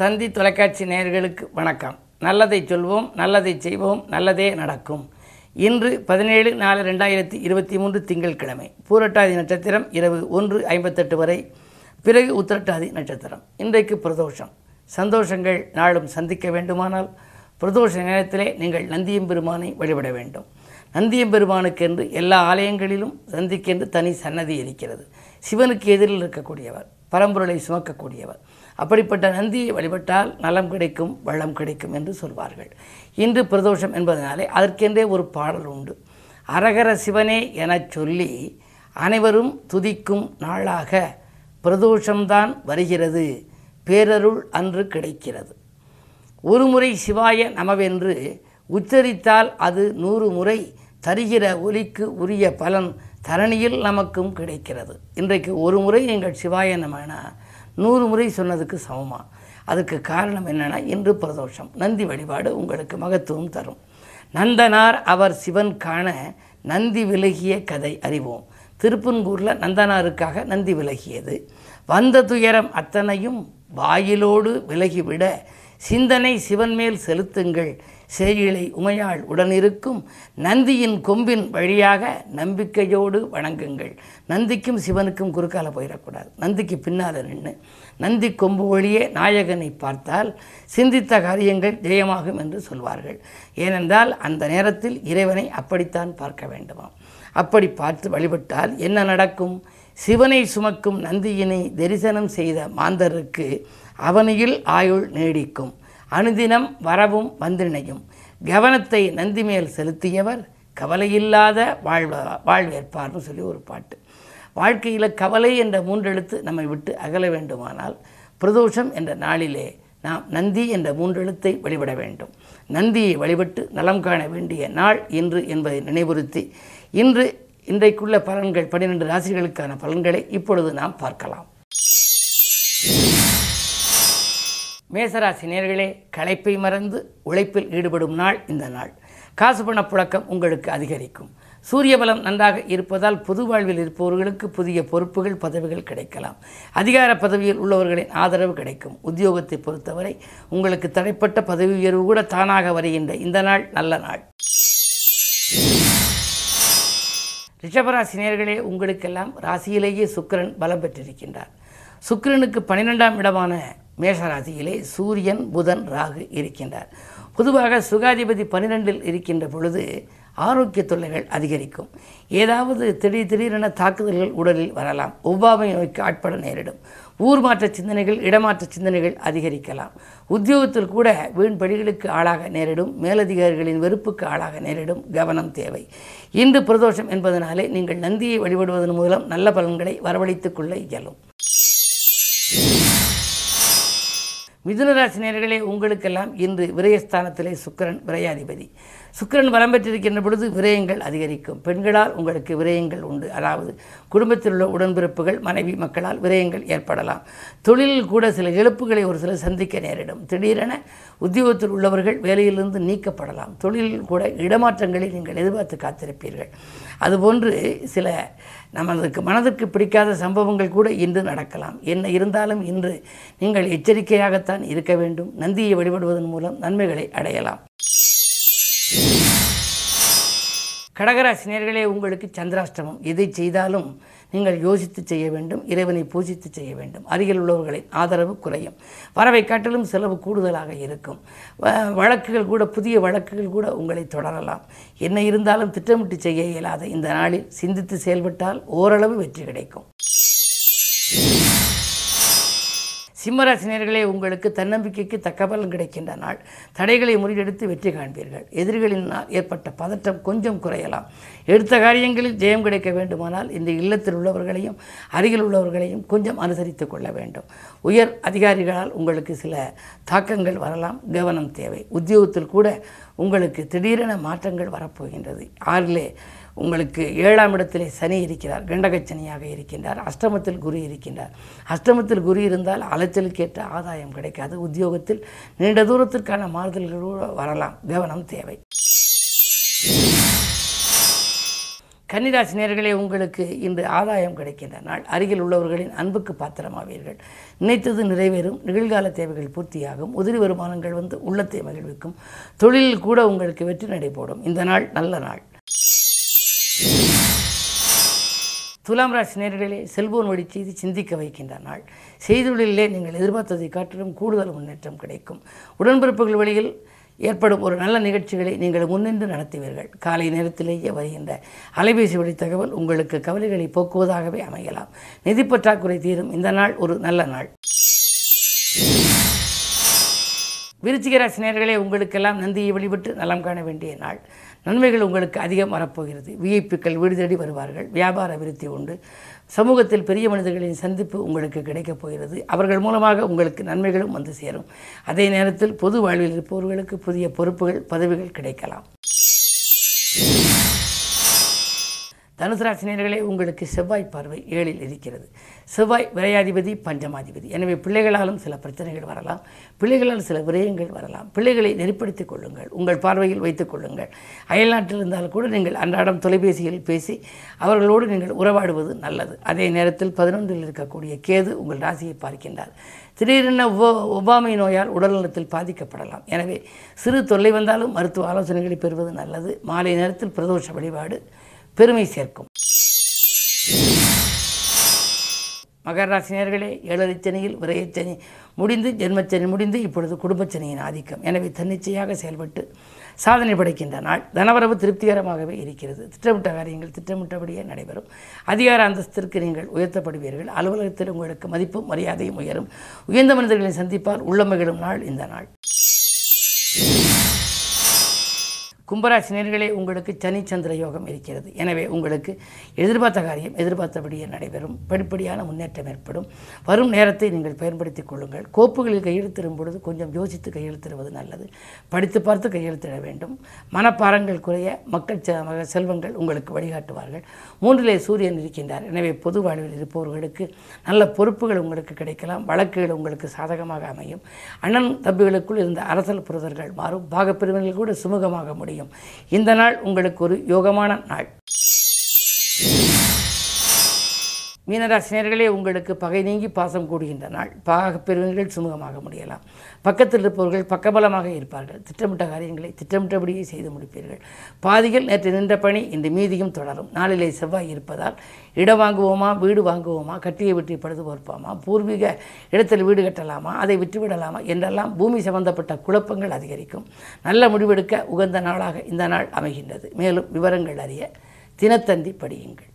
தந்தி தொலைக்காட்சி நேயர்களுக்கு வணக்கம். நல்லதை சொல்வோம் நல்லதை செய்வோம் நல்லதே நடக்கும். இன்று பதினேழு நாலு ரெண்டாயிரத்தி இருபத்தி மூன்று திங்கட்கிழமை பூரட்டாதி நட்சத்திரம் இரவு ஒன்று ஐம்பத்தெட்டு வரை பிறகு உத்திரட்டாதி நட்சத்திரம். இன்றைக்கு பிரதோஷம். சந்தோஷங்கள் நாளும் சந்திக்க வேண்டுமானால் பிரதோஷ நேரத்திலே நீங்கள் நந்தியம்பெருமானை வழிபட வேண்டும். நந்தியம்பெருமானுக்கென்று எல்லா ஆலயங்களிலும் நந்திக்கென்று தனி சன்னதி இருக்கிறது. சிவனுக்கு எதிரில் இருக்கக்கூடியவர் பரம்பொருளை சுமக்கக்கூடியவர். அப்படிப்பட்ட நந்தியை வழிபட்டால் நலம் கிடைக்கும் வளம் கிடைக்கும் என்று சொல்வார்கள். இன்று பிரதோஷம் என்பதனாலே அதற்கென்றே ஒரு பாடல் உண்டு. அரகர சிவனே எனச் சொல்லி அனைவரும் துதிக்கும் நாளாக பிரதோஷம்தான் வருகிறது. பேரருள் அன்று கிடைக்கிறது. ஒரு முறை சிவாய நமவென்று உச்சரித்தால் அது நூறு முறை தருகிற ஒலிக்கு உரிய பலன் தரணியில் நமக்கும் கிடைக்கிறது. இன்றைக்கு ஒரு முறை நீங்கள் சிவாய நமனா நூறு முறை சொன்னதுக்கு சமமாக அதுக்கு காரணம் என்னென்னா இன்று பிரதோஷம். நந்தி வழிபாடு உங்களுக்கு மகத்துவம் தரும். நந்தனார் அவர் சிவன் காண நந்தி விலகிய கதை அறிவோம். திருப்பன்கூரில் நந்தனாருக்காக நந்தி விலகியது. வந்த துயரம் அத்தனையும் வாயிலோடு விலகிவிட சிந்தனை சிவன் மேல் செலுத்துங்கள். சேயிலை உமையாள் உடனிருக்கும் நந்தியின் கொம்பின் வழியாக நம்பிக்கையோடு வணங்குங்கள். நந்திக்கும் சிவனுக்கும் குறுக்கால போயிடக்கூடாது. நந்திக்கு பின்னால் நின்று நந்தி கொம்பு வழியே நாயகனை பார்த்தால் சிந்தித்த காரியங்கள் ஜெயமாகும் என்று சொல்வார்கள். ஏனென்றால் அந்த நேரத்தில் இறைவனை அப்படித்தான் பார்க்க வேண்டுமாம். அப்படி பார்த்து வழிபட்டால் என்ன நடக்கும்? சிவனை சுமக்கும் நந்தியினை தரிசனம் செய்த மாந்தருக்கு அவனியில் ஆயுள் நீடிக்கும். அனுதினம் வரவும் வந்தினையும் கவனத்தை நந்தி மேல் செலுத்தியவர் கவலையில்லாத வாழ்வ வாழ்வேற்பார்னு சொல்லி ஒரு பாட்டு. வாழ்க்கையில் கவலை என்ற மூன்றெழுத்து நம்மை விட்டு அகல வேண்டுமானால் பிரதோஷம் என்ற நாளிலே நாம் நந்தி என்ற மூன்றெழுத்தை வழிபட வேண்டும். நந்தியை வழிபட்டு நலம் காண வேண்டிய நாள் இன்று என்பதை நினைவுறுத்தி இன்று இன்றைக்குள்ள பலன்கள் பன்னிரெண்டு ராசிகளுக்கான பலன்களை இப்பொழுது நாம் பார்க்கலாம். மேசராசி நேர்களே களைப்பை மறந்து உழைப்பில் ஈடுபடும் நாள் இந்த நாள். காசு பண புழக்கம் உங்களுக்கு அதிகரிக்கும். சூரிய பலம் நன்றாக இருப்பதால் பொது வாழ்வில் இருப்பவர்களுக்கு புதிய பொறுப்புகள் பதவிகள் கிடைக்கலாம். அதிகார பதவியில் உள்ளவர்களின் ஆதரவு கிடைக்கும். உத்தியோகத்தை பொறுத்தவரை உங்களுக்கு தடைப்பட்ட பதவி உயர்வு கூட தானாக வருகின்ற இந்த நாள் நல்ல நாள். ரிஷபராசினியர்களே உங்களுக்கெல்லாம் ராசியிலேயே சுக்கிரன் பலம் பெற்றிருக்கின்றார். சுக்கரனுக்கு பன்னிரெண்டாம் இடமான மேஷராசியிலே சூரியன் புதன் ராகு இருக்கின்றார். பொதுவாக சுகாதிபதி பன்னிரெண்டில் இருக்கின்ற பொழுது ஆரோக்கிய தொல்லைகள் அதிகரிக்கும். ஏதாவது திடீர் திடீரென தாக்குதல்கள் உடலில் வரலாம். ஒவ்வாமை நோய்க்கு ஆட்பட நேரிடும். ஊர் மாற்ற சிந்தனைகள் இடமாற்ற சிந்தனைகள் அதிகரிக்கலாம். உத்தியோகத்தில் கூட வீண் பணிகளுக்கு ஆளாக நேரிடும். மேலதிகாரிகளின் வெறுப்புக்கு ஆளாக நேரிடும். கவனம் தேவை. இன்று பிரதோஷம் என்பதனாலே நீங்கள் நந்தியை வழிபடுவதன் மூலம் நல்ல பலன்களை வரவழைத்துக் கொள்ள இயலும். மிதுனராசி நேர்களே உங்களுக்கெல்லாம் இன்று விரயஸ்தானத்திலே சுக்கரன் விரையாதிபதி. சுக்கிரன் வலம் பெற்றிருக்கின்ற பொழுது விரயங்கள் அதிகரிக்கும். பெண்களால் உங்களுக்கு விரயங்கள் உண்டு. அதாவது குடும்பத்தில் உள்ள உடன்பிறப்புகள் மனைவி மக்களால் விரயங்கள் ஏற்படலாம். தொழிலில் கூட சில இழப்புகளை ஒரு சிலர் சந்திக்க நேரிடும். திடீரென உத்தியோகத்தில் உள்ளவர்கள் வேலையிலிருந்து நீக்கப்படலாம். தொழிலில் கூட இடமாற்றங்களை நீங்கள் எதிர்பார்த்து காத்திருப்பீர்கள். அதுபோன்று சில நமதுக்கு மனதிற்கு பிடிக்காத சம்பவங்கள் கூட இன்று நடக்கலாம். என்ன இருந்தாலும் இன்று நீங்கள் எச்சரிக்கையாகத்தான் இருக்க வேண்டும். நந்தியை வழிபடுவதன் மூலம் நன்மைகளை அடையலாம். கடகராசினியர்களே உங்களுக்கு சந்திராஷ்டமம். எதை செய்தாலும் நீங்கள் யோசித்து செய்ய வேண்டும் இறைவனை பூஜித்து செய்ய வேண்டும். அருகில் உள்ளவர்களின் ஆதரவு குறையும். வரவை காட்டிலும் செலவு கூடுதலாக இருக்கும். வ- வழக்குகள் கூட புதிய வழக்குகள் கூட உங்களை தொடரலாம். என்ன இருந்தாலும் திட்டமிட்டு செய்ய இயலாத. இந்த நாளில் சிந்தித்து செயல்பட்டால் ஓரளவு வெற்றி கிடைக்கும். சிம்மராசினியர்களே உங்களுக்கு தன்னம்பிக்கைக்கு தக்க பலன் கிடைக்கின்ற நாள். தடைகளை முறியெடுத்து வெற்றி காண்பீர்கள். எதிரிகளினால் ஏற்பட்ட பதற்றம் கொஞ்சம் குறையலாம். எடுத்த காரியங்களில் ஜெயம் கிடைக்க வேண்டுமானால் இந்த இல்லத்தில் உள்ளவர்களையும் அருகில் உள்ளவர்களையும் கொஞ்சம் அனுசரித்து கொள்ள வேண்டும். உயர் அதிகாரிகளால் உங்களுக்கு சில தாக்கங்கள் வரலாம். கவனம் தேவை. உத்தியோகத்தில் கூட உங்களுக்கு திடீரென மாற்றங்கள் வரப்போகின்றது. ஆறிலே உங்களுக்கு ஏழாம் இடத்திலே சனி இருக்கிறார் கண்டகச்சனியாக இருக்கின்றார் அஷ்டமத்தில் குரு இருக்கின்றார். அஷ்டமத்தில் குரு இருந்தால் அலைச்சலுக்கேற்ற ஆதாயம் கிடைக்காது. உத்தியோகத்தில் நீண்ட தூரத்திற்கான மாறுதல்களோடு வரலாம். கவனம் தேவை. கன்னிராசி நேர்களே உங்களுக்கு இன்று ஆதாயம் கிடைக்கின்ற நாள். அருகில் உள்ளவர்களின் அன்புக்கு பாத்திரமாவீர்கள். நினைத்தது நிறைவேறும். நிகழ்கால தேவைகள் பூர்த்தியாகும். உதிரி வருமானங்கள் வந்து உள்ளத்தை மகிழ்விக்கும். தொழிலில் கூட உங்களுக்கு வெற்றி நடைபோடும். இந்த நாள் நல்ல நாள். துலாம் ராசி நேர்களே செல்போன் வழி செய்து சிந்திக்க வைக்கின்ற நாள். செய்தொழிலே நீங்கள் எதிர்பார்த்ததை காட்டிலும் கூடுதல் முன்னேற்றம் கிடைக்கும். உடன்பிறப்புகள் வழியில் ஏற்படும் ஒரு நல்ல நிகழ்ச்சிகளை நீங்கள் முன்னின்று நடத்துவீர்கள். காலை நேரத்திலேயே வருகின்ற அலைபேசி வழி தகவல் உங்களுக்கு கவலைகளை போக்குவதாகவே அமையலாம். நிதி பற்றாக்குறை தீரும். இந்த நாள் ஒரு நல்ல நாள். விருச்சிகராசி நேர்களே உங்களுக்கெல்லாம் நந்தியை வழிபட்டு நலம் காண வேண்டிய நாள். நன்மைகள் உங்களுக்கு அதிகம் வரப்போகிறது. விஐப்புக்கள் வீடு தேடி வருவார்கள். வியாபார விருத்தி உண்டு. சமூகத்தில் பெரிய மனிதர்களின் சந்திப்பு உங்களுக்கு கிடைக்கப் போகிறது. அவர்கள் மூலமாக உங்களுக்கு நன்மைகளும் வந்து சேரும். அதே நேரத்தில் பொது வாழ்வில் இருப்பவர்களுக்கு புதிய பொறுப்புகள் பதவிகள் கிடைக்கலாம். தனுசு ராசினியர்களே உங்களுக்கு செவ்வாய் பார்வை ஏழில் இருக்கிறது. செவ்வாய் விரையாதிபதி பஞ்சமாதிபதி. எனவே பிள்ளைகளாலும் சில பிரச்சனைகள் வரலாம். பிள்ளைகளால் சில விரயங்கள் வரலாம். பிள்ளைகளை நெறிப்படுத்திக் கொள்ளுங்கள். உங்கள் பார்வையில் வைத்துக் கொள்ளுங்கள். அயல்நாட்டில் இருந்தால் கூட நீங்கள் அன்றாடம் தொலைபேசியில் பேசி அவர்களோடு நீங்கள் உறவாடுவது நல்லது. அதே நேரத்தில் பதினொன்றில் இருக்கக்கூடிய கேது உங்கள் ராசியை பார்க்கின்றார். திடீரென ஒவ்வாமை நோயால் உடல்நலத்தில் பாதிக்கப்படலாம். எனவே சிறு தொல்லை வந்தாலும் மருத்துவ ஆலோசனைகளை பெறுவது நல்லது. மாலை நேரத்தில் பிரதோஷ வழிபாடு பெருமை சேர்க்கும். மகர ராசினியர்களே ஏழரைச்சனியில் விரையச்சனி முடிந்து ஜென்மச்சனி முடிந்து இப்பொழுது குடும்பச்சனியின் ஆதிக்கம். எனவே தன்னிச்சையாக செயல்பட்டு சாதனை படைக்கின்ற நாள். தனவரவு திருப்திகரமாகவே இருக்கிறது. திட்டமிட்ட காரியங்கள் திட்டமிட்டபடியே நடைபெறும். அதிகார அந்தஸ்திற்கு நீங்கள் உயர்த்தப்படுவீர்கள். அலுவலகத்தில் உங்களுக்கு மதிப்பும் மரியாதையும் உயரும். உயர்ந்த மனிதர்களை சந்திப்பால் உள்ளமைகளும் நாள் இந்த நாள். கும்பராசி நேர்களே உங்களுக்கு சனி சந்திர யோகம் இருக்கிறது. எனவே உங்களுக்கு எதிர்பார்த்த காரியம் எதிர்பார்த்தபடியே நடைபெறும். படிப்படியான முன்னேற்றம் ஏற்படும். வரும் நேரத்தை நீங்கள் பயன்படுத்திக் கொள்ளுங்கள். கோப்புகளில் கையெழுத்திடும் பொழுது கொஞ்சம் யோசித்து கையெழுத்திடுவது நல்லது. படித்து பார்த்து கையெழுத்திட வேண்டும். மனப்பாரங்கள் குறைய மக்கள் செ- செல்வங்கள் உங்களுக்கு வழிகாட்டுவார்கள். மூன்றிலே சூரியன் இருக்கின்றார். எனவே பொது வாழ்வில் இருப்பவர்களுக்கு நல்ல பொறுப்புகள் உங்களுக்கு கிடைக்கலாம். வழக்குகள் உங்களுக்கு சாதகமாக அமையும். அண்ணன் தம்பிகளுக்குள் இருந்த அரசல் புரதர்கள் மாறும். பாகப்பிரிவினர்கள் கூட சுமூகமாக முடியும். இந்த நாள் உங்களுக்கு ஒரு யோகமான நாள். மீனராசினியர்களே உங்களுக்கு பகை நீங்கி பாசம் கூடுகின்ற நாள். பாகப்பிரிவினர்கள் சுமூகமாக முடியலாம். பக்கத்தில் இருப்பவர்கள் பக்கபலமாக இருப்பார்கள். திட்டமிட்ட காரியங்களை திட்டமிட்டபடியே செய்து முடிப்பீர்கள். பாதியில் நேற்று நின்ற பணி இன்று மீதியும் தொடரும். நாளிலே செவ்வாய் இருப்பதால் இடம் வாங்குவோமா வீடு வாங்குவோமா கட்டியை விட்டு பழுது பார்ப்போமா பூர்வீக இடத்தில் வீடு கட்டலாமா அதை விட்டுவிடலாமா என்றெல்லாம் பூமி சம்பந்தப்பட்ட குழப்பங்கள் அதிகரிக்கும். நல்ல முடிவெடுக்க உகந்த நாளாக இந்த நாள் அமைகின்றது. மேலும் விவரங்கள் அறிய தினத்தந்தி படியுங்கள்.